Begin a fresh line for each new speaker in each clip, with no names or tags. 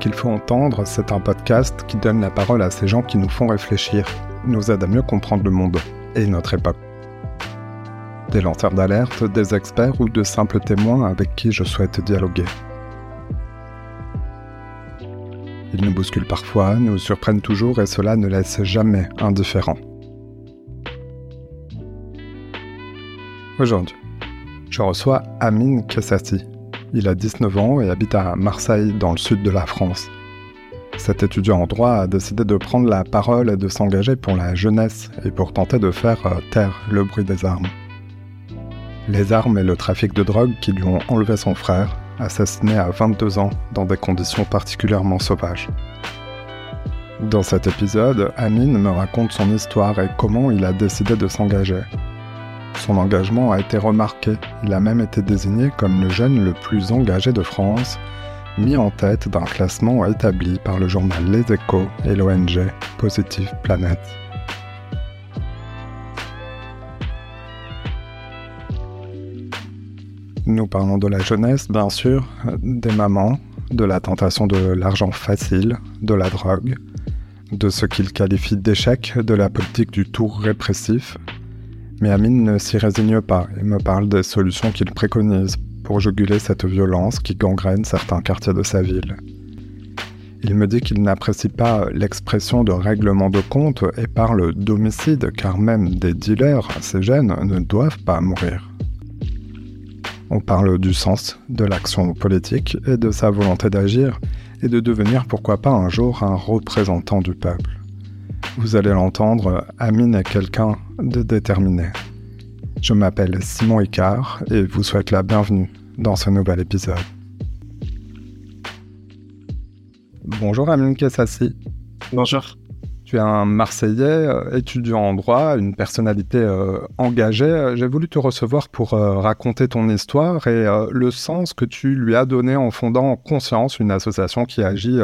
Qu'il faut entendre, c'est un podcast qui donne la parole à ces gens qui nous font réfléchir, nous aident à mieux comprendre le monde et notre époque. Des lanceurs d'alerte, des experts ou de simples témoins avec qui je souhaite dialoguer. Ils nous bousculent parfois, nous surprennent toujours et cela ne laisse jamais indifférents. Aujourd'hui, je reçois Amin Kessati. Il a 19 ans et habite à Marseille, dans le sud de la France. Cet étudiant en droit a décidé de prendre la parole et de s'engager pour la jeunesse et pour tenter de faire euh, taire le bruit des armes. Les armes et le trafic de drogue qui lui ont enlevé son frère, assassiné à 22 ans dans des conditions particulièrement sauvages. Dans cet épisode, Amin me raconte son histoire et comment il a décidé de s'engager. Son engagement a été remarqué, il a même été désigné comme le jeune le plus engagé de France, mis en tête d'un classement établi par le journal Les Échos et l'ONG Positive Planet. Nous parlons de la jeunesse, bien sûr, des mamans, de la tentation de l'argent facile, de la drogue, de ce qu'il qualifie d'échec de la politique du tour répressif. Mais Amine ne s'y résigne pas et me parle des solutions qu'il préconise pour juguler cette violence qui gangrène certains quartiers de sa ville. Il me dit qu'il n'apprécie pas l'expression de règlement de compte et parle d'homicide car même des dealers, ces jeunes, ne doivent pas mourir. On parle du sens de l'action politique et de sa volonté d'agir et de devenir pourquoi pas un jour un représentant du peuple. Vous allez l'entendre, Amine est quelqu'un de déterminé. Je m'appelle Simon Icard et vous souhaite la bienvenue dans ce nouvel épisode. Bonjour Amine Kessassi.
Bonjour.
Tu es un Marseillais, euh, étudiant en droit, une personnalité euh, engagée. J'ai voulu te recevoir pour euh, raconter ton histoire et le sens que tu lui as donné en fondant Conscience, une association qui agit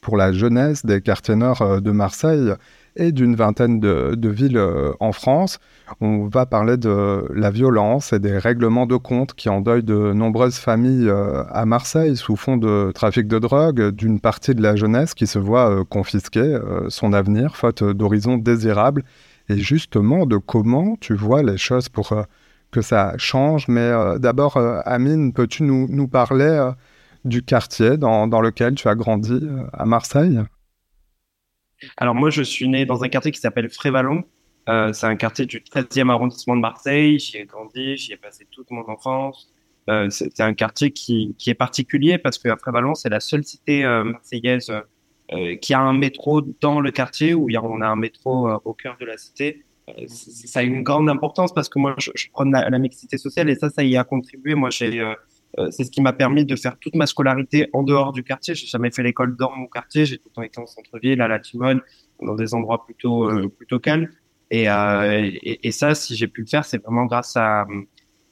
pour la jeunesse des quartiers nord de Marseille et d'une vingtaine de, villes en France. On va parler de la violence et des règlements de compte qui endeuillent de nombreuses familles à Marseille sous fond de trafic de drogue, d'une partie de la jeunesse qui se voit confisquer son avenir faute d'horizons désirables et justement de comment tu vois les choses pour que ça change? Mais d'abord, Amine, peux-tu nous, parler du quartier dans, lequel tu as grandi à Marseille?
Alors moi, je suis né dans un quartier qui s'appelle Frévalon. Euh, c'est un quartier du 13e arrondissement de Marseille. J'y ai grandi, j'y ai passé toute mon enfance. Euh, c'est un quartier qui, qui, est particulier parce que Frévalon, c'est la seule cité euh, marseillaise qui a un métro dans le quartier où on a un métro au cœur de la cité. Ça a une grande importance parce que moi, je, je prends la, la, mixité sociale et ça, ça y a contribué. Moi, j'ai euh, c'est ce qui m'a permis de faire toute ma scolarité en dehors du quartier. J'ai jamais fait l'école dans mon quartier. J'ai tout le temps été en centre-ville, à la Timone, dans des endroits plutôt euh, plutôt calmes. Et, euh, et, et, ça, si j'ai pu le faire, c'est vraiment grâce à,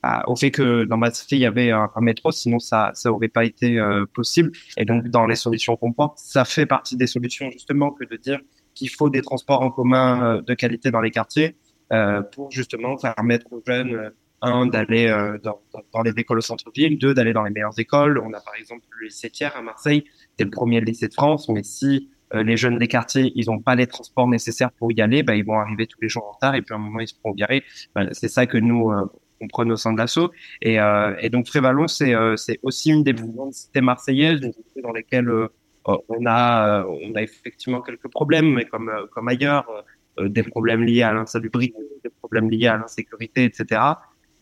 à, au fait que dans ma cité il y avait un, métro. Sinon, ça ça pas été euh, possible. Et donc, dans les solutions qu'on porte, ça fait partie des solutions justement que de dire qu'il faut des transports en commun de qualité dans les quartiers pour justement permettre aux jeunes un, d'aller euh, dans, dans, les écoles au centre-ville, deux, d'aller dans les meilleures écoles. On a par exemple le lycée Thiers à Marseille, c'est le premier lycée de France, mais si euh, les jeunes des quartiers, ils n'ont pas les transports nécessaires pour y aller, bah, ils vont arriver tous les jours en retard et puis à un moment, ils se feront virer. Bah, c'est ça que nous, euh, on prend au sein de l'assaut. Et, et donc Frévalon, c'est c'est aussi une des grandes cités marseillaises, dans lesquelles on a on a effectivement quelques problèmes, mais comme comme ailleurs, des problèmes liés à l'insalubrité, des problèmes liés à l'insécurité, etc.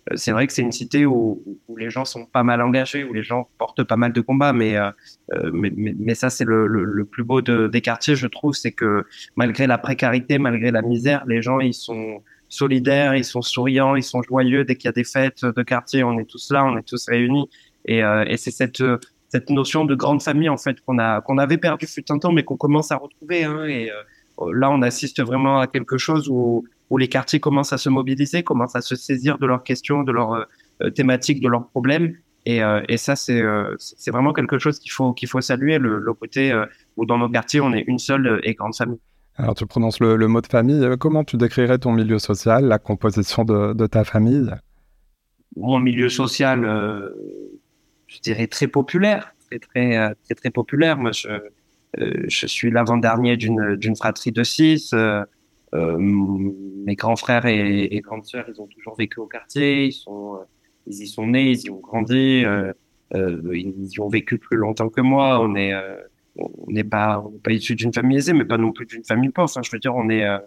Euh, c'est vrai que c'est une cité où, les gens sont pas mal engagés, où les gens portent pas mal de combats, mais euh, euh mais, ça c'est le, plus beau de, des quartiers, je trouve, c'est que malgré la précarité, malgré la misère, les gens ils sont solidaires, ils sont souriants, ils sont joyeux. Dès qu'il y a des fêtes de quartier, on est tous là, on est tous réunis, et, c'est cette cette notion de grande famille en fait qu'on a avait perdu fut un temps, mais qu'on commence à retrouver. Hein, et là, on assiste vraiment à quelque chose où où les quartiers commencent à se mobiliser, commencent à se saisir de leurs questions, de leurs euh, thématiques, de leurs problèmes. Et, euh, et ça, c'est euh, c'est vraiment quelque chose qu'il faut qu'il faut saluer le, le côté où dans nos quartiers on est une seule et grande famille.
Alors tu prononces le, le, mot de famille. Comment tu décrirais ton milieu social, la composition de, de ta famille?
Mon milieu social, je dirais très populaire, très très très très populaire. Moi, je je suis l'avant-dernier d'une d'une fratrie de six. Mes grands frères et, et, grandes sœurs, ils ont toujours vécu au quartier. Ils sont ils y sont nés, ils y ont grandi. ils y ont vécu plus longtemps que moi. On est on n'est pas, pas issu d'une famille aisée, mais pas non plus d'une famille pauvre. Enfin, je veux dire, on est, euh,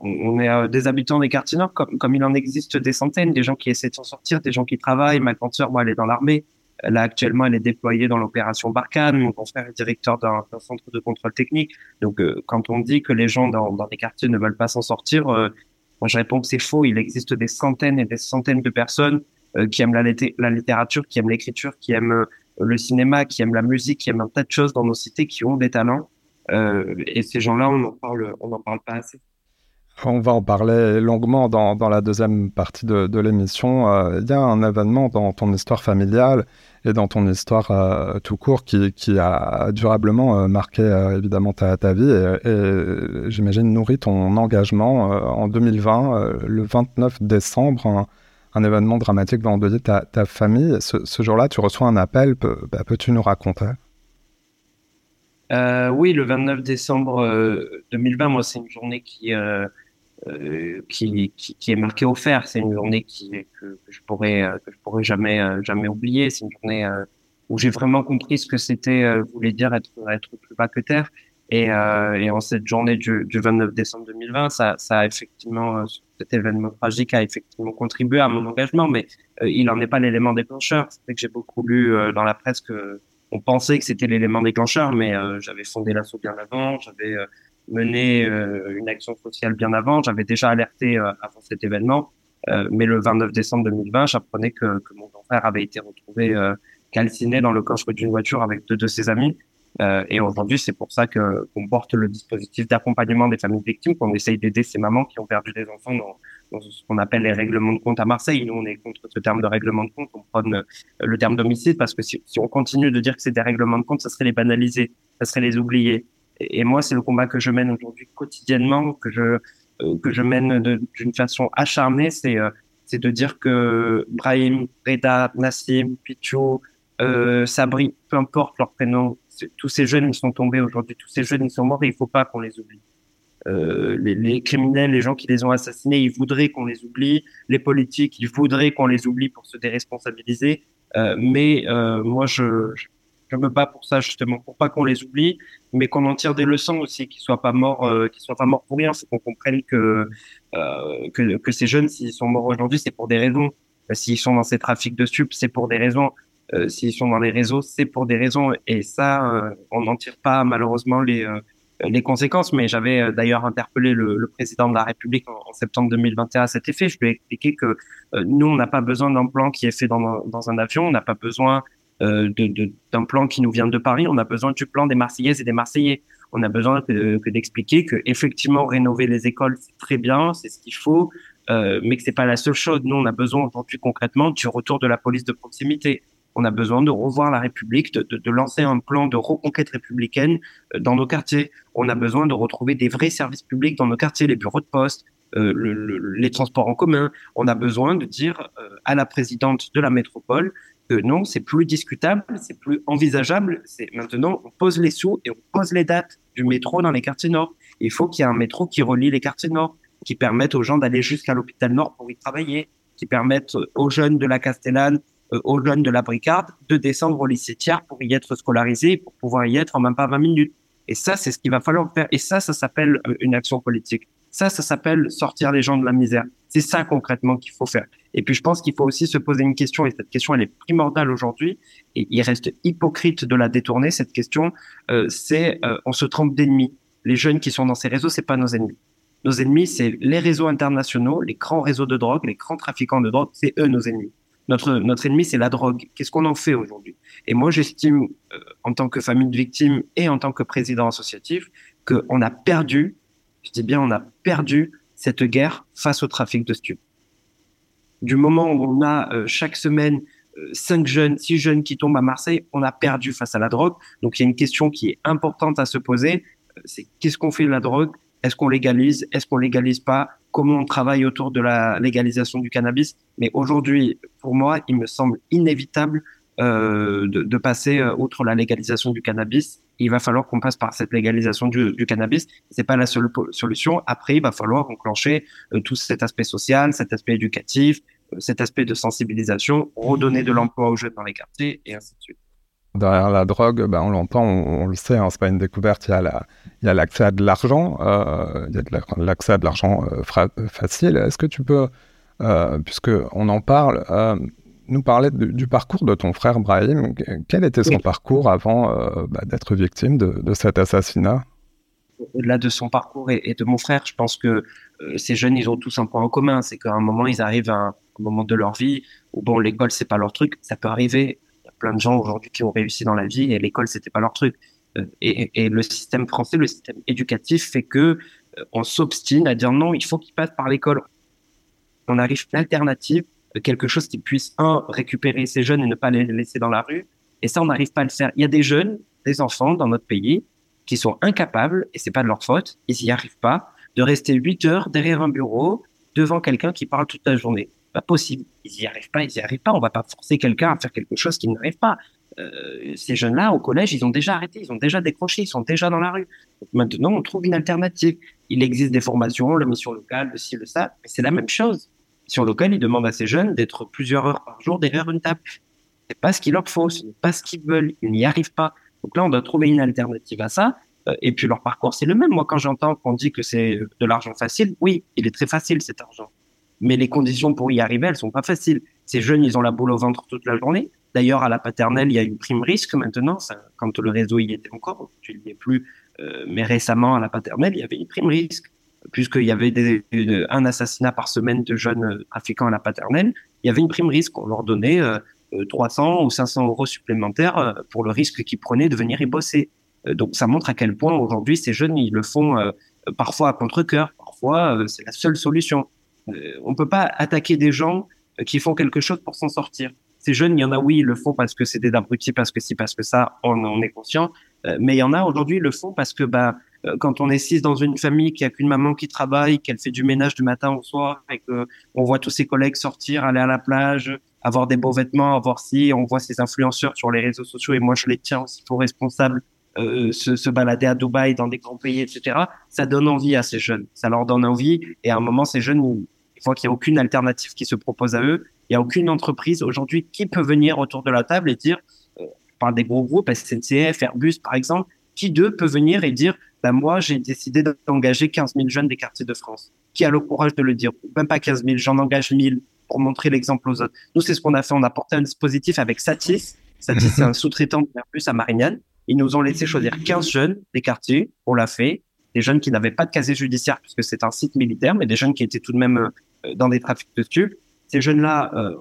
on, est euh, des habitants des quartiers nord, comme, comme il en existe des centaines, des gens qui essaient de s'en sortir, des gens qui travaillent. Ma grande sœur, moi, elle est dans l'armée. Là, actuellement, elle est déployée dans l'opération Barkhane. Mon frère est directeur d'un centre de contrôle technique. Donc, euh, quand on dit que les gens dans, dans les quartiers ne veulent pas s'en sortir, moi, je réponds que c'est faux. Il existe des centaines et des centaines de personnes qui aiment la, littérature, qui aiment l'écriture, qui aiment le cinéma, qui aiment la musique, qui aiment un tas de choses dans nos cités, qui ont des talents. Euh, et ces gens-là, on n'en parle, on n'en parle pas assez.
On va en parler longuement dans, dans la deuxième partie de, de l'émission. Euh, il y a un événement dans ton histoire familiale et dans ton histoire euh, tout court qui, qui a durablement marqué évidemment ta, ta vie et, j'imagine nourri ton engagement en 2020, le 29 décembre un événement dramatique va endeuiller ta, ta famille. Ce, jour-là, tu reçois un appel. Bah, peux-tu nous raconter?
Euh, Oui, le 29 décembre 2020, euh, moi, c'est une journée qui, euh, qui, qui, est marquée au fer. C'est une journée qui, que, je pourrais, que je pourrais jamais, jamais oublier. C'est une journée où j'ai vraiment compris ce que c'était, voulait dire être, être plus bas que terre. Et, euh, et en cette journée du, du 29 décembre 2020, ça, ça a effectivement, euh, cet événement tragique a effectivement contribué à mon engagement, mais euh, il n'en est pas l'élément déclencheur. C'est que j'ai beaucoup lu euh, dans la presse que on pensait que c'était l'élément déclencheur, mais j'avais fondé l'assaut bien avant, j'avais mené une action sociale bien avant, j'avais déjà alerté avant cet événement. mais le 29 décembre 2020, j'apprenais que, que mon grand frère avait été retrouvé calciné dans le coffre d'une voiture avec deux de ses amis. Euh, et aujourd'hui, c'est pour ça que qu'on porte le dispositif d'accompagnement des familles victimes, qu'on essaye d'aider ces mamans qui ont perdu des enfants dans, dans ce qu'on appelle les règlements de compte à Marseille. Nous, on est contre ce terme de règlement de compte. On prône euh, le terme d'homicide parce que si, si, on continue de dire que c'est des règlements de compte, ça serait les banaliser, ça serait les oublier. Et, moi, c'est le combat que je mène aujourd'hui quotidiennement, que je euh, que je mène d'une façon acharnée, c'est c'est de dire que Brahim, Reda, Nassim, Pichou, euh, Sabri, peu importe leur prénom, tous ces jeunes ils sont tombés aujourd'hui, tous ces jeunes ils sont morts et il faut pas qu'on les oublie. Euh, les, les, criminels, les gens qui les ont assassinés, ils voudraient qu'on les oublie. Les politiques, ils voudraient qu'on les oublie pour se déresponsabiliser. Euh, mais euh, moi, je, me bats pour ça justement, pour pas qu'on les oublie, mais qu'on en tire des leçons aussi, qu'ils soient pas morts, euh, qu'ils soient pas morts pour rien. Faut qu'on comprenne que, euh, que que ces jeunes, s'ils sont morts aujourd'hui, c'est pour des raisons. S'ils sont dans ces trafics de stupes, c'est pour des raisons. Euh, s'ils sont dans les réseaux, c'est pour des raisons. Et ça, euh, on n'en tire pas malheureusement les, euh, les conséquences. Mais j'avais d'ailleurs interpellé le, le, président de la République en, septembre 2021 à cet effet. Je lui ai expliqué que nous, on n'a pas besoin d'un plan qui est fait dans, dans un avion. On n'a pas besoin euh, d'un de, plan qui nous vient de Paris. On a besoin du plan des Marseillaises et des Marseillais. On a besoin que, que d'expliquer que effectivement rénover les écoles c'est très bien, c'est ce qu'il faut, euh, mais que c'est pas la seule chose. Nous, on a besoin aujourd'hui concrètement du retour de la police de proximité on a besoin de revoir la République, de, de, de, lancer un plan de reconquête républicaine euh, dans nos quartiers. On a besoin de retrouver des vrais services publics dans nos quartiers, les bureaux de poste, euh, le, les transports en commun. On a besoin de dire euh, à la présidente de la métropole que non, c'est plus discutable, c'est plus envisageable. C'est maintenant on pose les sous et on pose les dates du métro dans les quartiers nord. Il faut qu'il y ait un métro qui relie les quartiers nord, qui permette aux gens d'aller jusqu'à l'hôpital nord pour y travailler, qui permette aux jeunes de la Castellane euh, aux jeunes de la Bricarde de descendre au lycée Thiers pour y être scolarisés, pour pouvoir y être en même pas 20 minutes. Et ça, c'est ce qu'il va falloir faire. Et ça, ça s'appelle euh, une action politique. Ça, ça s'appelle sortir les gens de la misère. C'est ça concrètement qu'il faut faire. Et puis, je pense qu'il faut aussi se poser une question, et cette question, elle est primordiale aujourd'hui, et il reste hypocrite de la détourner, cette question, euh, c'est on se trompe d'ennemis. Les jeunes qui sont dans ces réseaux, c'est pas nos ennemis. Nos ennemis, c'est les réseaux internationaux, les grands réseaux de drogue, les grands trafiquants de drogue, c'est eux nos ennemis. Notre, notre ennemi, c'est la drogue. Qu'est-ce qu'on en fait aujourd'hui? Et moi, j'estime, euh, en tant que famille de victimes et en tant que président associatif, qu'on a perdu, je dis bien, on a perdu cette guerre face au trafic de stupes. Du moment où on a euh, chaque semaine euh, cinq jeunes, six jeunes qui tombent à Marseille, on a perdu face à la drogue. Donc, il y a une question qui est importante à se poser. C'est qu'est-ce qu'on fait de la drogue? Est-ce qu'on légalise? Est-ce qu'on légalise pas? Comment on travaille autour de la légalisation du cannabis? Mais aujourd'hui, pour moi, il me semble inévitable euh, de, de, passer euh, outre la légalisation du cannabis. Il va falloir qu'on passe par cette légalisation du, du cannabis. C'est pas la seule solution. Après, il va falloir enclencher euh, tout cet aspect social, cet aspect éducatif, euh, cet aspect de sensibilisation, redonner de l'emploi aux jeunes dans les quartiers et ainsi de suite.
Derrière la drogue, ben on l'entend, on, le sait, hein, c'est pas une découverte. Il y a la, il y a l'accès à de l'argent, euh, il y a de l'accès à de l'argent facile. Est-ce que tu peux, puisque on en parle, nous parler du parcours de ton frère Brahim? Quel était son parcours avant euh, bah, d'être victime de, cet assassinat?
Au-delà de son parcours et, de mon frère, je pense que euh, ces jeunes, ils ont tous un point en commun. C'est qu'à un moment, ils arrivent à un, moment de leur vie où, bon, l'école, c'est pas leur truc. Ça peut arriver. Il y a plein de gens aujourd'hui qui ont réussi dans la vie et l'école, c'était pas leur truc. Euh, et, le système français, le système éducatif fait que on s'obstine à dire non, il faut qu'ils passent par l'école. On arrive une alternative quelque chose qui puisse, un, récupérer ces jeunes et ne pas les laisser dans la rue. Et ça, on n'arrive pas à le faire. Il y a des jeunes, des enfants dans notre pays qui sont incapables, et c'est pas de leur faute, ils n'y arrivent pas, de rester 8 heures derrière un bureau devant quelqu'un qui parle toute la journée. Pas possible. Ils n'y arrivent pas, ils n'y arrivent pas. On va pas forcer quelqu'un à faire quelque chose qui n'arrive pas. Euh, ces jeunes-là, au collège, ils ont déjà arrêté, ils ont déjà décroché, ils sont déjà dans la rue. maintenant, on trouve une alternative. Il existe des formations, la mission locale, le ci, le ça, mais c'est la même chose sur lequel ils demandent à ces jeunes d'être plusieurs heures par jour derrière une table. C'est pas ce qu'il leur faut, ce n'est pas ce qu'ils veulent, ils n'y arrivent pas. Donc là, on doit trouver une alternative à ça. Euh, et puis leur parcours, c'est le même. Moi, quand j'entends qu'on dit que c'est de l'argent facile, oui, il est très facile cet argent. Mais les conditions pour y arriver, elles sont pas faciles. Ces jeunes, ils ont la boule au ventre toute la journée. D'ailleurs, à la paternelle, il y a une prime risque maintenant. Quand le réseau y était encore, tu n'y es plus. Euh, mais récemment, à la paternelle, il y avait une prime risque puisqu'il y avait un assassinat par semaine de jeunes trafiquants à la paternelle, il y avait une prime risque. On leur donnait 300 euh, euh, ou 500 euros supplémentaires euh, pour le risque qu'ils prenaient de venir y bosser. Donc ça montre à quel point aujourd'hui ces jeunes, ils le font parfois à contre-cœur, parfois c'est la seule solution. on peut pas attaquer des gens qui font quelque chose pour s'en sortir. Ces jeunes, il y en a, oui, ils le font parce que c'est des parce que si, parce que ça, on, on est conscient. mais il y en a aujourd'hui, ils le font parce que bah, euh, quand on est six dans une famille qui a qu'une maman qui travaille, qu'elle fait du ménage du matin au soir, et que on voit tous ses collègues sortir, aller à la plage, avoir des beaux vêtements, avoir si, on voit ces influenceurs sur les réseaux sociaux, et moi je les tiens aussi pour responsables, euh, se, se, balader à Dubaï, dans des grands pays, etc. Ça donne envie à ces jeunes, ça leur donne envie, et à un moment ces jeunes, ils voient qu'il n'y a aucune alternative qui se propose à eux, il n'y a aucune entreprise aujourd'hui qui peut venir autour de la table et dire, euh, par des gros groupes, SNCF, Airbus par exemple, qui d'eux peut venir et dire ben moi, j'ai décidé d'engager 15 000 jeunes des quartiers de France. Qui a le courage de le dire? Même pas 15 000, j'en engage 1000 pour montrer l'exemple aux autres. Nous, c'est ce qu'on a fait. On a porté un dispositif avec Satis. Satis, c'est un sous-traitant de Airbus à Marignane. Ils nous ont laissé choisir 15 jeunes des quartiers. On l'a fait. Des jeunes qui n'avaient pas de casier judiciaire puisque c'est un site militaire, mais des jeunes qui étaient tout de même euh, dans des trafics de stupes. Ces jeunes-là, euh,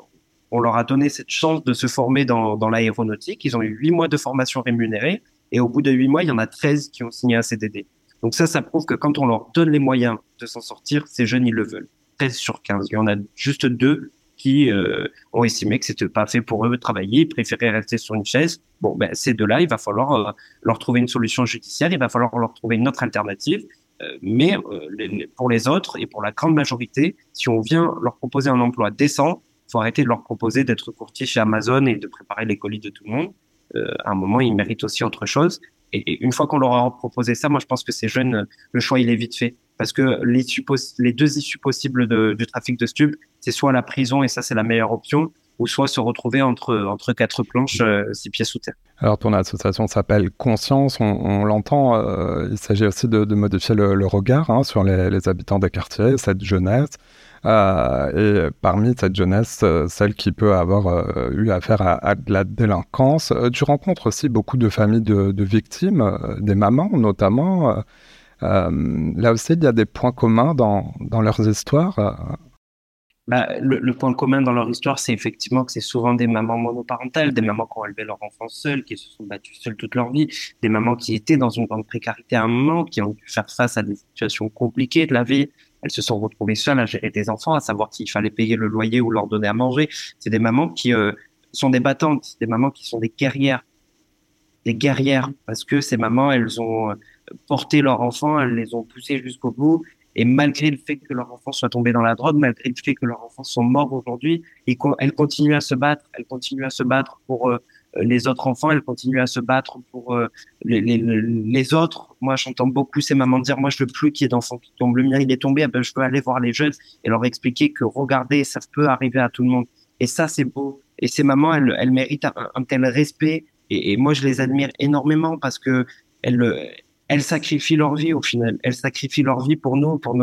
on leur a donné cette chance de se former dans, dans l'aéronautique. Ils ont eu huit mois de formation rémunérée. Et au bout de huit mois, il y en a 13 qui ont signé un CDD. Donc ça, ça prouve que quand on leur donne les moyens de s'en sortir, ces jeunes, ils le veulent. 13 sur 15. Il y en a juste deux qui euh, ont estimé que c'était pas fait pour eux de travailler, ils préféraient rester sur une chaise. Bon, ben, ces deux-là, il va falloir euh, leur trouver une solution judiciaire, il va falloir leur trouver une autre alternative. Euh, mais pour les autres et pour la grande majorité, si on vient leur proposer un emploi décent, faut arrêter de leur proposer d'être courtier chez Amazon et de préparer les colis de tout le monde. À un moment, ils méritent aussi autre chose. Et, une fois qu'on leur a proposé ça, moi, je pense que ces jeunes, le choix, il est vite fait. Parce que les, deux issues possibles du trafic de stupes, c'est soit la prison, et ça, c'est la meilleure option, ou soit se retrouver entre, quatre planches, euh, six pieds sous terre.
Alors, ton association s'appelle Conscience, on, l'entend, euh, il s'agit aussi de, modifier le, regard hein, sur les, habitants des quartiers, cette jeunesse. Euh, et parmi cette jeunesse, celle qui peut avoir eu affaire à, de la délinquance, tu rencontres aussi beaucoup de familles de, victimes, des mamans notamment. Là aussi, il y a des points communs dans, dans leurs histoires.
Bah, le, point commun dans leur histoire, c'est effectivement que c'est souvent des mamans monoparentales, des mamans qui ont élevé leur enfant seules, qui se sont battues seules toute leur vie, des mamans qui étaient dans une grande précarité à un moment, qui ont dû faire face à des situations compliquées de la vie, elles se sont retrouvées seules à gérer des enfants, à savoir s'il fallait payer le loyer ou leur donner à manger. C'est des mamans qui euh, sont des battantes, des mamans qui sont des guerrières, des guerrières, parce que ces mamans, elles ont euh, porté leurs enfants, elles les ont poussés jusqu'au bout, Et malgré le fait que leurs enfants soient tombés dans la drogue, malgré le fait que leurs enfants sont morts aujourd'hui, elles continuent à se battre. Elles continuent à se battre pour euh, les autres enfants. Elles continuent à se battre pour euh, les, autres. Moi, j'entends beaucoup ces mamans dire, moi, je veux plus qu'il y ait d'enfants qui tombent. Le mien, il est tombé. Eh ben, je veux aller voir les jeunes et leur expliquer que regardez, ça peut arriver à tout le monde. Et ça, c'est beau. Et ces mamans, elles, elles méritent un, tel respect. Et, et, moi, je les admire énormément parce que elles, elles sacrifient leur vie au final. Elles sacrifient leur vie pour nous, pour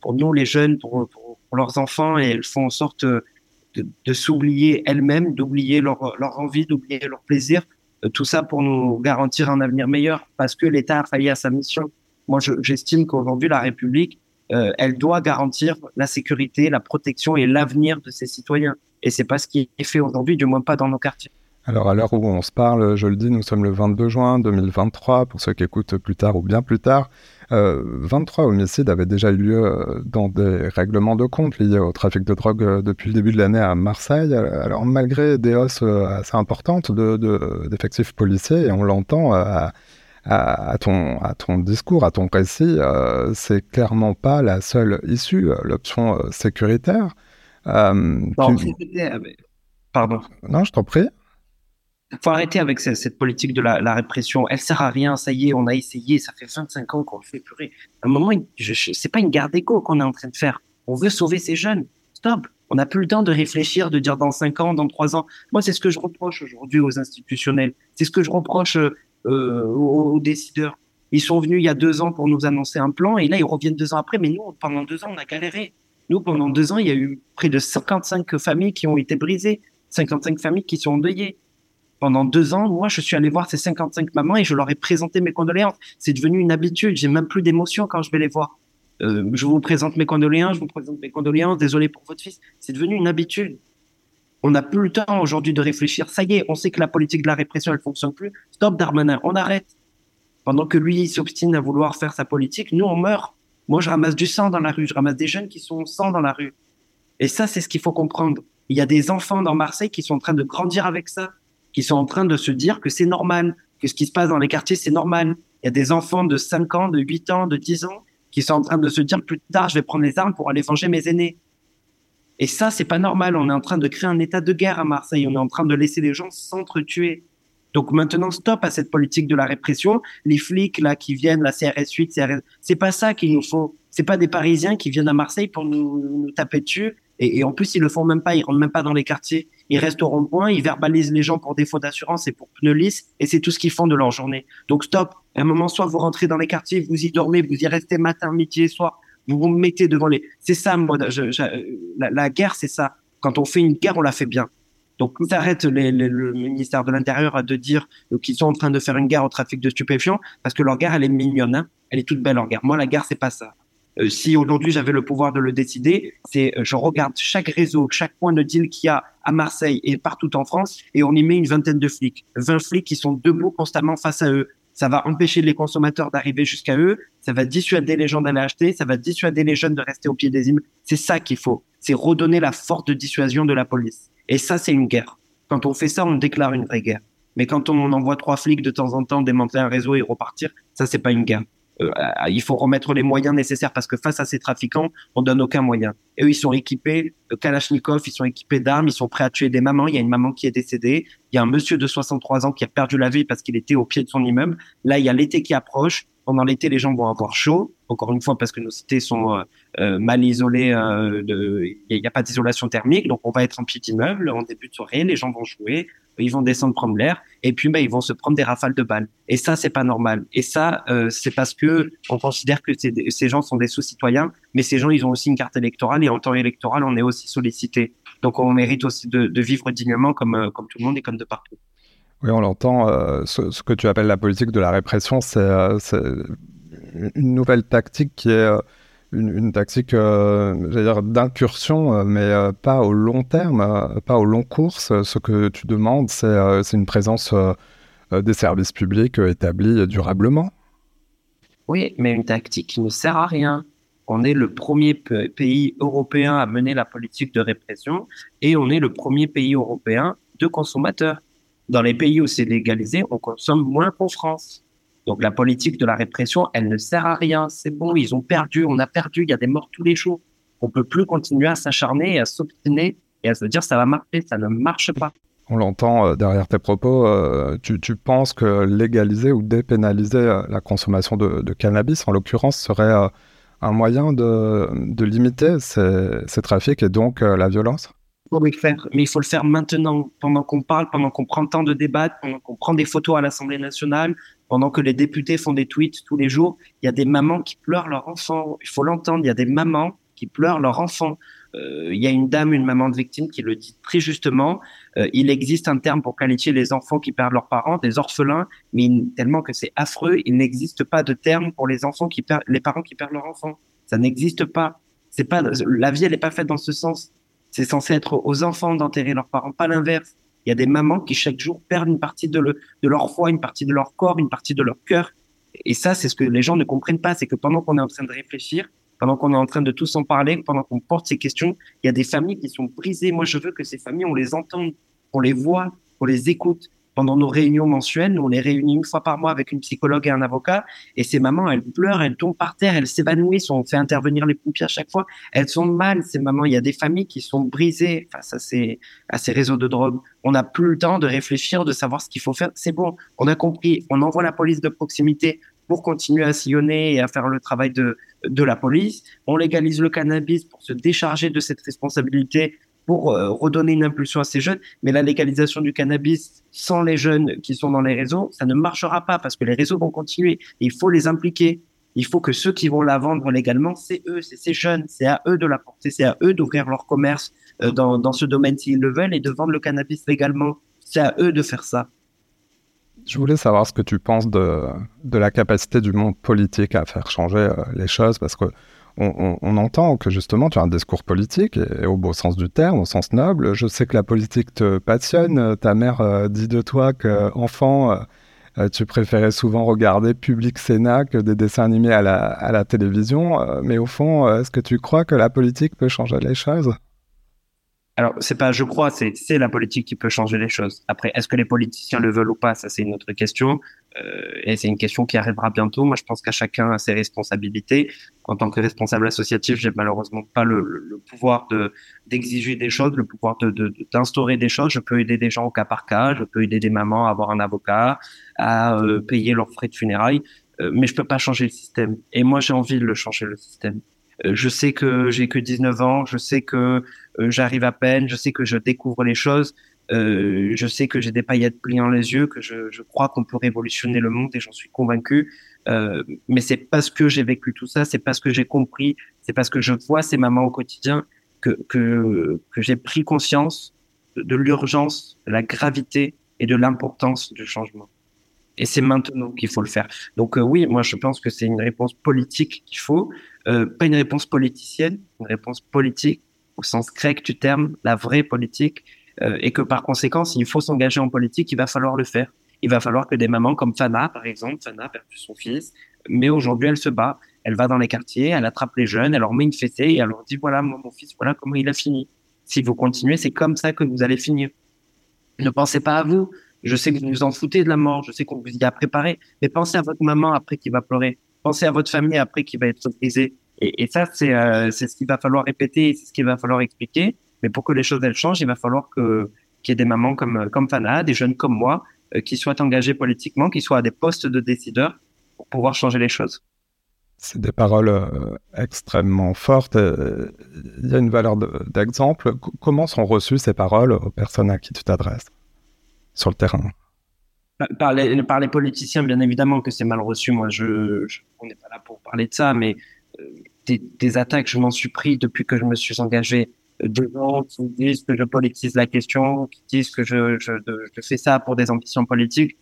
pour nous les jeunes, pour, leurs enfants, et elles font en sorte de, s'oublier elles-mêmes, d'oublier leur, leur envie, d'oublier leur plaisir. Euh, tout ça pour nous garantir un avenir meilleur, parce que l'État a failli à sa mission. Moi, j'estime qu'aujourd'hui, la République, euh, elle doit garantir la sécurité, la protection et l'avenir de ses citoyens. Et c'est pas ce qui est fait aujourd'hui, du moins pas dans nos quartiers.
Alors à l'heure où on se parle, je le dis, nous sommes le 22 juin 2023, pour ceux qui écoutent plus tard ou bien plus tard. Euh, 23 homicides avaient déjà eu lieu euh, dans des règlements de compte liés au trafic de drogue euh, depuis le début de l'année à Marseille. Alors malgré des hausses euh, assez importantes d'effectifs de, policiers, et on l'entend à, à, ton, à ton discours, à ton récit, c'est clairement pas la seule issue, l'option sécuritaire.
non, Pardon.
Non, je t'en prie
faut arrêter avec cette, politique de la, répression. Elle sert à rien. Ça y est, on a essayé. Ça fait 25 ans qu'on le fait purée. À un moment, c'est pas une garde écho qu'on est en train de faire. On veut sauver ces jeunes. Stop. On n'a plus le temps de réfléchir, de dire dans 5 ans, dans 3 ans. Moi, c'est ce que je reproche aujourd'hui aux institutionnels. C'est ce que je reproche euh, aux, décideurs. Ils sont venus il y a deux ans pour nous annoncer un plan et là, ils reviennent deux ans après. Mais nous, pendant deux ans, on a galéré. Nous, pendant deux ans, il y a eu près de 55 familles qui ont été brisées, 55 familles qui sont endeuillées pendant deux ans, moi, je suis allé voir ces 55 mamans et je leur ai présenté mes condoléances. C'est devenu une habitude. J'ai même plus d'émotion quand je vais les voir. Euh, je vous présente mes condoléances, je vous présente mes condoléances, désolé pour votre fils. C'est devenu une habitude. On n'a plus le temps aujourd'hui de réfléchir. Ça y est, on sait que la politique de la répression, elle fonctionne plus. Stop, Darmanin, on arrête. Pendant que lui, s'obstine à vouloir faire sa politique, nous, on meurt. Moi, je ramasse du sang dans la rue. Je ramasse des jeunes qui sont sang dans la rue. Et ça, c'est ce qu'il faut comprendre. Il y a des enfants dans Marseille qui sont en train de grandir avec ça qui sont en train de se dire que c'est normal, que ce qui se passe dans les quartiers, c'est normal. Il y a des enfants de 5 ans, de 8 ans, de 10 ans qui sont en train de se dire plus tard, je vais prendre les armes pour aller venger mes aînés. Et ça, c'est pas normal. On est en train de créer un état de guerre à Marseille. On est en train de laisser les gens s'entretuer. Donc maintenant, stop à cette politique de la répression. Les flics là qui viennent, la CRS 8, CRS, c'est pas ça qu'il nous faut. C'est pas des Parisiens qui viennent à Marseille pour nous, nous taper dessus. Et, en plus, ils le font même pas. Ils rentrent même pas dans les quartiers. Ils restent au rond-point, ils verbalisent les gens pour défaut d'assurance et pour pneus lisses, et c'est tout ce qu'ils font de leur journée. Donc stop. À un moment, soit vous rentrez dans les quartiers, vous y dormez, vous y restez matin, midi et soir, vous vous mettez devant les. C'est ça, moi, la, guerre, c'est ça. Quand on fait une guerre, on la fait bien. Donc, ils arrêtent le ministère de l'Intérieur de dire qu'ils sont en train de faire une guerre au trafic de stupéfiants parce que leur guerre, elle est mignonne. Hein. elle est toute belle, leur guerre. Moi, la guerre, c'est pas ça. Euh, si aujourd'hui j'avais le pouvoir de le décider, c'est euh, je regarde chaque réseau, chaque point de deal qu'il y a à Marseille et partout en France et on y met une vingtaine de flics, 20 flics qui sont debout constamment face à eux. Ça va empêcher les consommateurs d'arriver jusqu'à eux, ça va dissuader les gens d'aller acheter, ça va dissuader les jeunes de rester au pied des immeubles. C'est ça qu'il faut, c'est redonner la force de dissuasion de la police. Et ça, c'est une guerre. Quand on fait ça, on déclare une vraie guerre. Mais quand on envoie trois flics de temps en temps démanteler un réseau et repartir, ça, c'est pas une guerre. Euh, il faut remettre les moyens nécessaires parce que face à ces trafiquants, on donne aucun moyen. Et eux, ils sont équipés de Kalachnikov, ils sont équipés d'armes, ils sont prêts à tuer des mamans. Il y a une maman qui est décédée. Il y a un monsieur de 63 ans qui a perdu la vie parce qu'il était au pied de son immeuble. Là, il y a l'été qui approche. Pendant l'été, les gens vont avoir chaud. Encore une fois, parce que nos cités sont euh, euh, mal isolées. Il n'y a, pas d'isolation thermique. Donc, on va être en petit immeuble en début de soirée. Les gens vont jouer ils vont descendre prendre l'air et puis bah, ils vont se prendre des rafales de balles. Et ça, c'est pas normal. Et ça, euh, c'est parce que on considère que ces gens sont des sous-citoyens, mais ces gens, ils ont aussi une carte électorale et en temps électoral, on est aussi sollicité. Donc, on mérite aussi de, vivre dignement comme, euh, comme tout le monde et comme de partout.
Oui, on l'entend. Euh, ce, que tu appelles la politique de la répression, c'est une nouvelle tactique qui est une, tactique euh, d'incursion, euh, mais euh, pas au long terme, pas au long cours. Ce que tu demandes, c'est une présence des services publics établis durablement.
Oui, mais une tactique qui ne sert à rien. On est le premier pays européen à mener la politique de répression et on est le premier pays européen de consommateurs. Dans les pays où c'est légalisé, on consomme moins qu'en France. Donc la politique de la répression, elle ne sert à rien. C'est bon, ils ont perdu, on a perdu, il y a des morts tous les jours. On peut plus continuer à s'acharner et à s'obstiner et à se dire ça va marcher, ça ne marche pas.
On l'entend euh, derrière tes propos, euh, tu, penses que légaliser ou dépénaliser euh, la consommation de, cannabis, en l'occurrence, serait un moyen de, limiter ces, trafics et donc la violence?
Oui, faire, mais il faut le faire maintenant, pendant qu'on parle, pendant qu'on prend le temps de débattre, pendant qu'on prend des photos à l'Assemblée nationale, pendant que les députés font des tweets tous les jours. Il y a des mamans qui pleurent leur enfant. Il faut l'entendre. Il y a des mamans qui pleurent leur enfant. Euh, il y a une dame, une maman de victime qui le dit très justement. Euh, il existe un terme pour qualifier les enfants qui perdent leurs parents, des orphelins, mais tellement que c'est affreux, il n'existe pas de terme pour les enfants qui perdent, les parents qui perdent leurs enfants. Ça n'existe pas. C'est pas la vie, elle n'est pas faite dans ce sens. C'est censé être aux enfants d'enterrer leurs parents, pas l'inverse. Il y a des mamans qui chaque jour perdent une partie de, le, de leur foi, une partie de leur corps, une partie de leur cœur. Et ça, c'est ce que les gens ne comprennent pas. C'est que pendant qu'on est en train de réfléchir, pendant qu'on est en train de tous en parler, pendant qu'on porte ces questions, il y a des familles qui sont brisées. Moi, je veux que ces familles, on les entende, on les voit, on les écoute. Pendant nos réunions mensuelles, on les réunit une fois par mois avec une psychologue et un avocat. Et ces mamans, elles pleurent, elles tombent par terre, elles s'évanouissent. On fait intervenir les pompiers à chaque fois. Elles sont mal, ces mamans. Il y a des familles qui sont brisées face à ces, à ces réseaux de drogue. On n'a plus le temps de réfléchir, de savoir ce qu'il faut faire. C'est bon, on a compris. On envoie la police de proximité pour continuer à sillonner et à faire le travail de, de la police. On légalise le cannabis pour se décharger de cette responsabilité, pour euh, redonner une impulsion à ces jeunes. Mais la légalisation du cannabis sans les jeunes qui sont dans les réseaux, ça ne marchera pas parce que les réseaux vont continuer. il faut les impliquer. Il faut que ceux qui vont la vendre légalement, c'est eux, c'est ces jeunes, c'est à eux de la porter, c'est à eux d'ouvrir leur commerce euh, dans, ce domaine s'ils le veulent et de vendre le cannabis légalement. C'est à eux de faire ça.
Je voulais savoir ce que tu penses de, de la capacité du monde politique à faire changer euh, les choses, parce que on, entend que justement tu as un discours politique, et, au beau sens du terme, au sens noble. Je sais que la politique te passionne. Ta mère euh, dit de toi qu'enfant, euh, tu préférais souvent regarder Public Sénat que des dessins animés à la, à la télévision. mais au fond, est-ce que tu crois que la politique peut changer les choses?
Alors, c'est pas, je crois, c'est, c'est la politique qui peut changer les choses. Après, est-ce que les politiciens le veulent ou pas? Ça, c'est une autre question. Euh, et c'est une question qui arrivera bientôt. Moi, je pense qu'à chacun a ses responsabilités. En tant que responsable associatif, j'ai malheureusement pas le, le, pouvoir de d'exiger des choses, le pouvoir de, d'instaurer des choses. Je peux aider des gens au cas par cas. Je peux aider des mamans à avoir un avocat, à euh, payer leurs frais de funérailles. Euh, mais je peux pas changer le système. Et moi, j'ai envie de le changer le système. Euh, je sais que j'ai que 19 ans, je sais que euh, j'arrive à peine, je sais que je découvre les choses, euh, je sais que j'ai des paillettes pliant les yeux, que je, crois qu'on peut révolutionner le monde et j'en suis convaincu. Euh, mais c'est parce que j'ai vécu tout ça, c'est parce que j'ai compris, c'est parce que je vois ces mamans au quotidien que, j'ai pris conscience de, l'urgence, de la gravité et de l'importance du changement. Et c'est maintenant qu'il faut le faire. Donc oui, moi je pense que c'est une réponse politique qu'il faut. Euh, pas une réponse politicienne, une réponse politique au sens grec du terme, la vraie politique, euh, et que par conséquent, s'il faut s'engager en politique, il va falloir le faire. Il va falloir que des mamans comme Fana, par exemple, Fana a perdu son fils, mais aujourd'hui elle se bat, elle va dans les quartiers, elle attrape les jeunes, elle leur met une fessée et elle leur dit voilà mon fils, voilà comment il a fini. Si vous continuez, c'est comme ça que vous allez finir. Ne pensez pas à vous. Je sais que vous vous en foutez de la mort, je sais qu'on vous y a préparé, mais pensez à votre maman après qui va pleurer. Pensez à votre famille après qui va être brisée. Et, ça, c'est euh, ce qu'il va falloir répéter, c'est ce qu'il va falloir expliquer. Mais pour que les choses elles changent, il va falloir que qu'il y ait des mamans comme comme Fana, des jeunes comme moi, euh, qui soient engagés politiquement, qui soient à des postes de décideurs pour pouvoir changer les choses.
C'est des paroles euh, extrêmement fortes. Il y a une valeur d'exemple. Comment sont reçues ces paroles aux personnes à qui tu t'adresses sur le terrain?
Par les, par les, politiciens, bien évidemment que c'est mal reçu. Moi, je, on n'est pas là pour parler de ça, mais euh, des, attaques, je m'en suis pris depuis que je me suis engagé. Des gens qui disent que je politise la question, qui disent que je, je, je fais ça pour des ambitions politiques.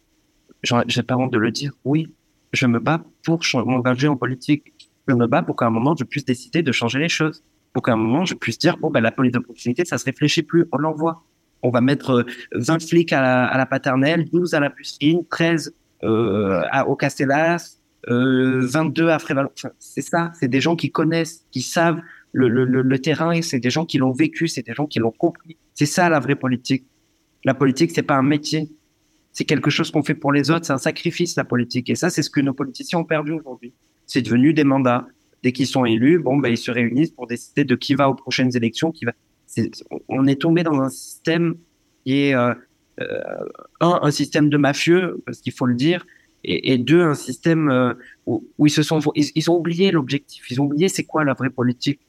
J'ai pas honte de le dire. Oui, je me bats pour m'engager en politique. Je me bats pour qu'à un moment, je puisse décider de changer les choses. Pour qu'à un moment, je puisse dire, bon, ben, la police de proximité, ça se réfléchit plus, on l'envoie on va mettre 20 euh, flics à la, paternelle, 12 à la puceline, 13 euh, à, au Castellas, euh, 22 à Frévalon. c'est ça, c'est des gens qui connaissent, qui savent le, le, le terrain, c'est des gens qui l'ont vécu, c'est des gens qui l'ont compris. C'est ça la vraie politique. La politique, c'est pas un métier. C'est quelque chose qu'on fait pour les autres. C'est un sacrifice, la politique. Et ça, c'est ce que nos politiciens ont perdu aujourd'hui. C'est devenu des mandats. Dès qu'ils sont élus, bon, ben, ils se réunissent pour décider de qui va aux prochaines élections, qui va. on est tombé dans un système qui est euh, euh, un, un système de mafieux, parce qu'il faut le dire, et, deux, un système euh, où, ils se sont, ils ont oublié l'objectif, ils ont oublié c'est quoi la vraie politique.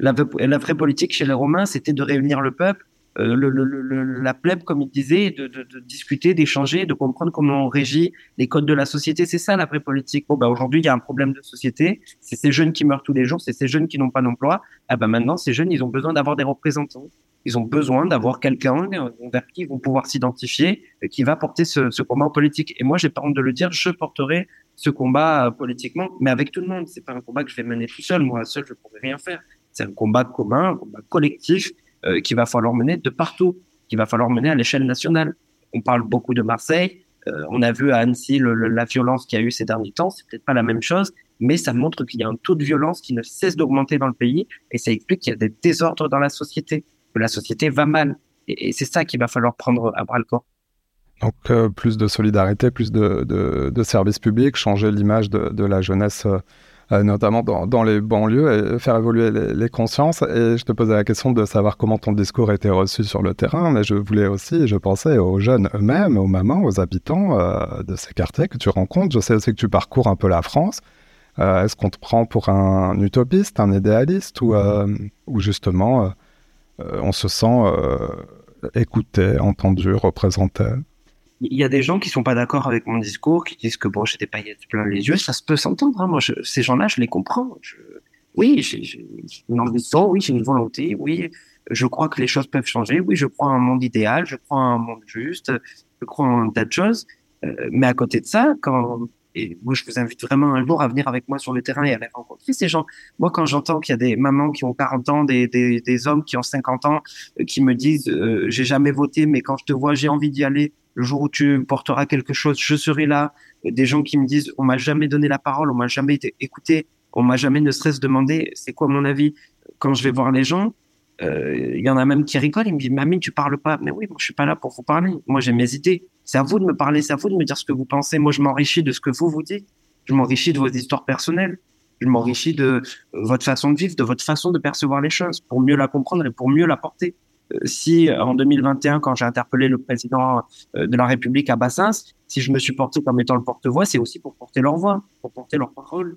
La, vraie politique chez les Romains, c'était de réunir le peuple, euh, la plèbe, comme il disait, de, discuter, d'échanger, de comprendre comment on régit les codes de la société. C'est ça la vraie politique. Bon, bah, aujourd'hui, il y a un problème de société. C'est ces jeunes qui meurent tous les jours, c'est ces jeunes qui n'ont pas d'emploi. Ah ben maintenant, ces jeunes, ils ont besoin d'avoir des représentants. Ils ont besoin d'avoir quelqu'un euh, vers qui ils vont pouvoir s'identifier, euh, qui va porter ce, ce combat politique. Et moi, j'ai pas honte de le dire, je porterai ce combat politiquement, mais avec tout le monde. C'est pas un combat que je vais mener tout seul. Moi, seul, je pourrais rien faire. C'est un combat commun, un combat collectif euh, qu'il va falloir mener de partout, qu'il va falloir mener à l'échelle nationale. On parle beaucoup de Marseille. Euh, on a vu à Annecy la violence qu'il y a eu ces derniers temps. C'est peut-être pas la même chose, mais ça montre qu'il y a un taux de violence qui ne cesse d'augmenter dans le pays et ça explique qu'il y a des désordres dans la société, que la société va mal. Et, c'est ça qu'il va falloir prendre à bras le corps.
Donc euh, plus de solidarité, plus de, services publics, changer l'image de, la jeunesse euh, notamment dans, dans, les banlieues, et faire évoluer les, les, consciences. Et je te posais la question de savoir comment ton discours était reçu sur le terrain, mais je voulais aussi, je pensais aux jeunes eux-mêmes, aux mamans, aux habitants euh, de ces quartiers que tu rencontres. Je sais aussi que tu parcours un peu la France. Euh, Est-ce qu'on te prend pour un utopiste, un idéaliste, ou, euh, ou justement euh, on se sent écouté, entendu, représenté?
Il y a des gens qui sont pas d'accord avec mon discours, qui disent que bon, j'ai des paillettes plein les yeux, ça se peut s'entendre. Hein. Moi, je, ces gens-là, je les comprends. Je, oui, j'ai une ambition, oui, j'ai une volonté, oui, je crois que les choses peuvent changer, oui, je crois en un monde idéal, je crois en un monde juste, je crois en tas de choses. Euh, mais à côté de ça, quand et moi, je vous invite vraiment un jour à venir avec moi sur le terrain et à aller rencontrer ces gens. Moi, quand j'entends qu'il y a des mamans qui ont 40 ans, des, des, des hommes qui ont 50 ans, euh, qui me disent euh, j'ai jamais voté, mais quand je te vois, j'ai envie d'y aller. Le jour où tu porteras quelque chose, je serai là. Des gens qui me disent on m'a jamais donné la parole, on m'a jamais été écouté, on m'a jamais ne serait-ce demandé c'est quoi mon avis. Quand je vais voir les gens, euh, il y en a même qui rigolent, ils me disent mamie tu parles pas. Mais oui, moi je suis pas là pour vous parler. Moi j'ai mes idées. C'est à vous de me parler, c'est à vous de me dire ce que vous pensez. Moi je m'enrichis de ce que vous vous dites. Je m'enrichis de vos histoires personnelles. Je m'enrichis de votre façon de vivre, de votre façon de percevoir les choses, pour mieux la comprendre et pour mieux la porter. Euh, si euh, en 2021, quand j'ai interpellé le président euh, de la République à Bassins, si je me suis porté comme étant le porte-voix, c'est aussi pour porter leur voix, pour porter leur parole,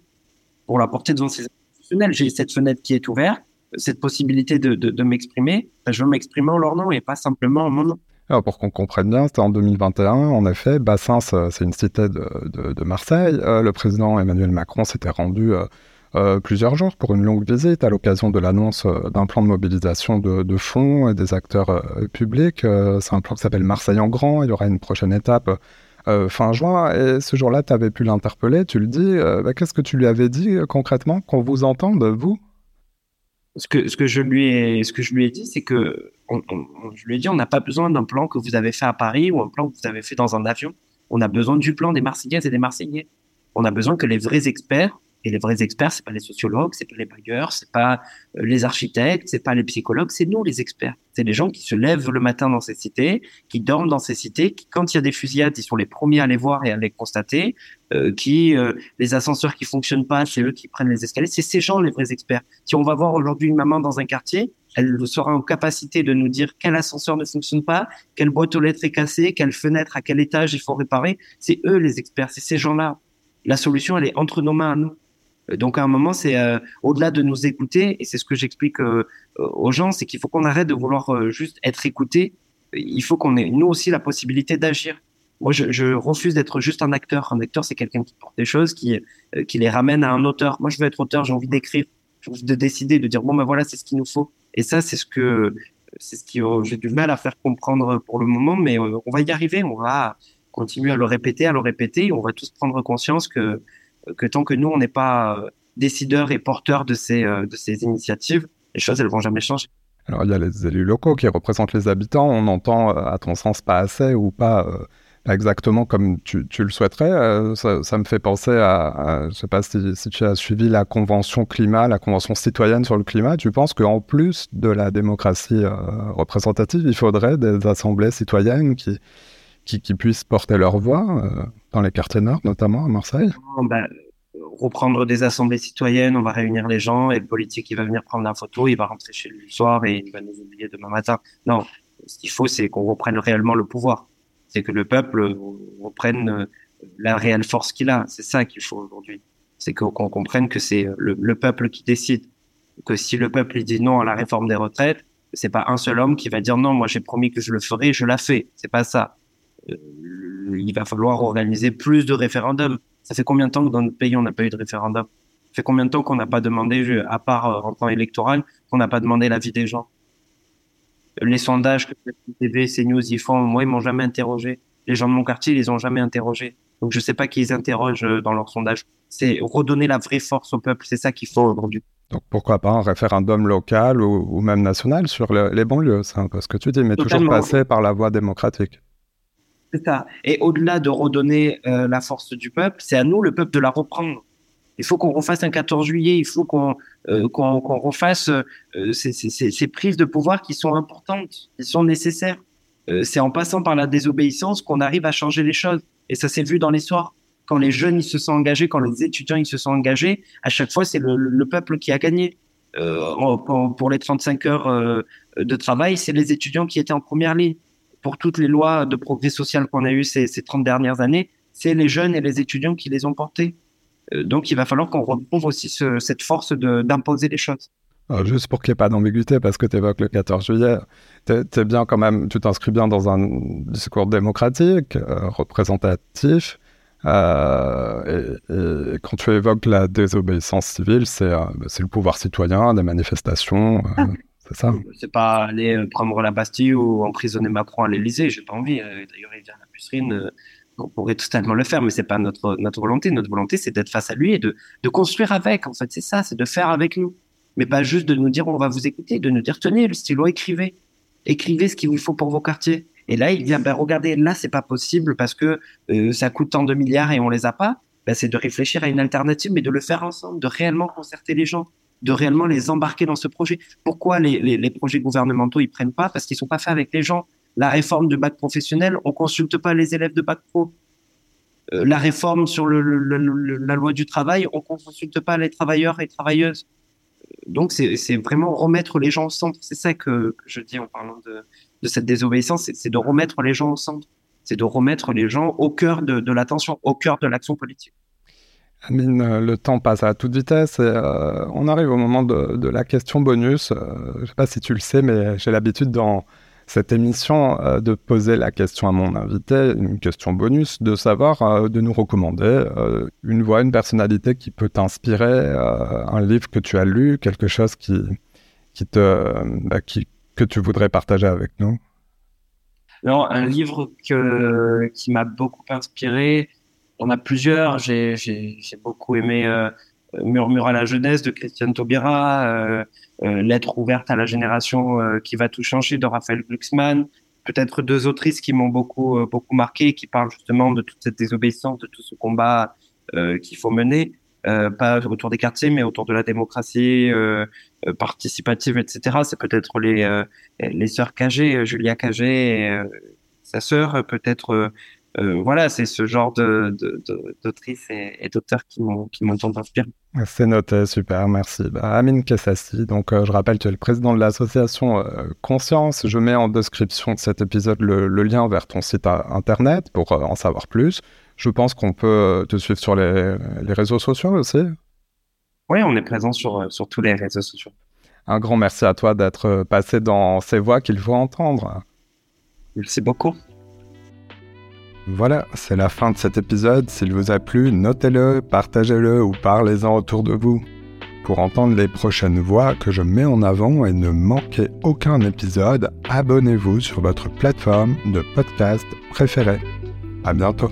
pour la porter devant ces institutionnels. J'ai cette fenêtre qui est ouverte, cette possibilité de, m'exprimer. Je veux m'exprimer en leur nom et pas simplement en mon nom.
Pour qu'on comprenne bien, c'était en 2021, en effet. Bassins, c'est une cité de, Marseille. Euh, le président Emmanuel Macron s'était rendu euh, euh, plusieurs jours pour une longue visite à l'occasion de l'annonce euh, d'un plan de mobilisation de, fonds et des acteurs euh, publics. C'est un plan qui s'appelle Marseille en grand. Il y aura une prochaine étape fin juin. Et ce jour-là, tu avais pu l'interpeller. Tu le dis. Bah, Qu'est-ce que tu lui avais dit concrètement qu'on vous entende, vous?
Ce que, ce que je lui ai, ce que je lui ai dit, c'est que je lui ai dit, on n'a pas besoin d'un plan que vous avez fait à Paris ou un plan que vous avez fait dans un avion. On a besoin du plan des Marseillaises et des Marseillais. On a besoin que les vrais experts et les vrais experts, c'est pas les sociologues, c'est pas les bailleurs, c'est pas euh, les architectes, c'est pas les psychologues, c'est nous les experts. C'est les gens qui se lèvent le matin dans ces cités, qui dorment dans ces cités, qui quand il y a des fusillades, ils sont les premiers à les voir et à les constater, euh, qui euh, les ascenseurs qui fonctionnent pas, c'est eux qui prennent les escaliers. C'est ces gens les vrais experts. Si on va voir aujourd'hui une maman dans un quartier, elle sera en capacité de nous dire quel ascenseur ne fonctionne pas, quelle boîte aux lettres est cassée, quelle fenêtre à quel étage il faut réparer. C'est eux les experts, c'est ces gens-là. La solution, elle est entre nos mains à nous. Donc à un moment, c'est euh, au-delà de nous écouter, et c'est ce que j'explique euh, aux gens, c'est qu'il faut qu'on arrête de vouloir euh, juste être écouté. Il faut qu'on ait nous aussi la possibilité d'agir. Moi, je, je refuse d'être juste un acteur. Un acteur, c'est quelqu'un qui porte des choses, qui euh, qui les ramène à un auteur. Moi, je veux être auteur. J'ai envie d'écrire, j'ai envie de décider, de dire bon ben voilà, c'est ce qu'il nous faut. Et ça, c'est ce que c'est ce qui j'ai du mal à faire comprendre pour le moment, mais on va y arriver. On va continuer à le répéter, à le répéter. On va tous prendre conscience que que tant que nous, on n'est pas euh, décideurs et porteurs de ces, euh, de ces initiatives, les choses, elles vont jamais changer.
Alors, il y a les élus locaux qui représentent les habitants. On entend, euh, à ton sens, pas assez ou pas, exactement comme tu, tu le souhaiterais. Ça, ça, me fait penser à, à je ne sais pas si, si, tu as suivi la convention climat, la convention citoyenne sur le climat. Tu penses qu'en plus de la démocratie représentative, il faudrait des assemblées citoyennes qui, qui, puissent porter leur voix dans les quartiers nord, notamment à Marseille
ben, reprendre des assemblées citoyennes, on va réunir les gens et le politique il va venir prendre la photo, il va rentrer chez lui le soir et il va nous oublier demain matin. Non, ce qu'il faut c'est qu'on reprenne réellement le pouvoir. C'est que le peuple reprenne euh, la réelle force qu'il a. C'est ça qu'il faut aujourd'hui. C'est qu'on comprenne que c'est le, peuple qui décide. Que si le peuple dit non à la réforme des retraites, c'est pas un seul homme qui va dire non, moi j'ai promis que je le ferai, je la fais. C'est pas ça. Il va falloir organiser plus de référendums ça fait combien de temps que dans notre pays, on n'a pas eu de référendum? Ça fait combien de temps qu'on n'a pas demandé, à part euh, en temps électoral, qu'on n'a pas demandé l'avis des gens? Les sondages que TV, CNews, ils font, moi, ils m'ont jamais interrogé. Les gens de mon quartier, ils les ont jamais interrogés. Donc, je sais pas qui ils interrogent euh, dans leurs sondages. C'est redonner la vraie force au peuple. C'est ça qu'il faut aujourd'hui.
Donc pourquoi pas un référendum local ou, même national sur les banlieues, ça, parce que tu dis, mais toujours passer par la voie démocratique.
C'est ça. Et au-delà de redonner euh, la force du peuple, c'est à nous, le peuple, de la reprendre. Il faut qu'on refasse un 14 juillet, il faut qu'on euh, refasse euh, ces, prises de pouvoir qui sont importantes, qui sont nécessaires. c'est en passant par la désobéissance qu'on arrive à changer les choses. Et ça s'est vu dans l'histoire. Quand les jeunes ils se sont engagés, quand les étudiants ils se sont engagés, à chaque fois c'est le, peuple qui a gagné. pour les 35 heures de travail, c'est les étudiants qui étaient en première ligne pour toutes les lois de progrès social qu'on a eues ces, ces 30 dernières années, c'est les jeunes et les étudiants qui les ont portées. Euh, donc, il va falloir qu'on retrouve aussi cette force d'imposer les choses.
juste pour qu'il n'y ait pas d'ambiguïté, parce que tu évoques le 14 juillet, tu es, bien quand même, tu t'inscris bien dans un discours démocratique, euh, représentatif. Euh, et, quand tu évoques la désobéissance civile, c'est bah, le pouvoir citoyen, des manifestations. Ah. C'est ça.
C'est pas aller euh, prendre la Bastille ou emprisonner Macron à l'Élysée. J'ai pas envie. Euh, d'ailleurs, il vient à la pucerine. Euh, on pourrait totalement le faire, mais c'est pas notre notre volonté. Notre volonté, c'est d'être face à lui et de de construire avec. En fait, c'est ça, c'est de faire avec nous, mais pas juste de nous dire on va vous écouter, de nous dire tenez le stylo, écrivez, écrivez ce qu'il vous faut pour vos quartiers. Et là, il vient ben regardez, là c'est pas possible parce que ça coûte tant de milliards et on les a pas. Ben, c'est de réfléchir à une alternative, mais de le faire ensemble, de réellement concerter les gens de réellement les embarquer dans ce projet. Pourquoi les, les, projets gouvernementaux ils prennent pas? Parce qu'ils sont pas faits avec les gens. La réforme du bac professionnel, on consulte pas les élèves de bac pro. Euh, la réforme sur le, la loi du travail, on consulte pas les travailleurs et travailleuses. Donc c'est vraiment remettre les gens au centre. C'est ça que, je dis en parlant de, de cette désobéissance, c'est de remettre les gens au centre. C'est de remettre les gens au cœur de, de l'attention, au cœur de l'action politique.
Amine, euh, le temps passe à toute vitesse et euh, on arrive au moment de, la question bonus. Euh, je ne sais pas si tu le sais, mais j'ai l'habitude dans cette émission de poser la question à mon invité, une question bonus, de savoir, de nous recommander une voix, une personnalité qui peut t'inspirer, un livre que tu as lu, quelque chose qui, bah, que tu voudrais partager avec nous?
Non, un livre qui m'a beaucoup inspiré, on a plusieurs. J'ai beaucoup aimé euh, Murmure à la jeunesse de Christiane Taubira, euh, euh, Lettre ouverte à la génération euh, qui va tout changer de Raphaël Glucksmann. Peut-être deux autrices qui m'ont beaucoup beaucoup marqué, qui parlent justement de toute cette désobéissance, de tout ce combat qu'il faut mener. Euh, pas autour des quartiers, mais autour de la démocratie euh, participative, etc. C'est peut-être les les sœurs Cagé, Julia Cagé, et, sa sœur, peut-être euh, voilà, c'est ce genre d'autrices et, d'auteurs qui m'ont tant inspiré.
C'est noté, super, merci. Bah, Amine Kessassi, donc euh, je rappelle, tu es le président de l'association euh, Conscience. Je mets en description de cet épisode le, lien vers ton site internet pour en savoir plus. Je pense qu'on peut te suivre sur les, réseaux sociaux aussi.
Oui, on est présent sur, sur tous les réseaux sociaux.
Un grand merci à toi d'être passé dans ces voix qu'il faut entendre.
Merci beaucoup.
Voilà, c'est la fin de cet épisode. S'il vous a plu, notez-le, partagez-le ou parlez-en autour de vous. Pour entendre les prochaines voix que je mets en avant et ne manquer aucun épisode, abonnez-vous sur votre plateforme de podcast préférée. À bientôt.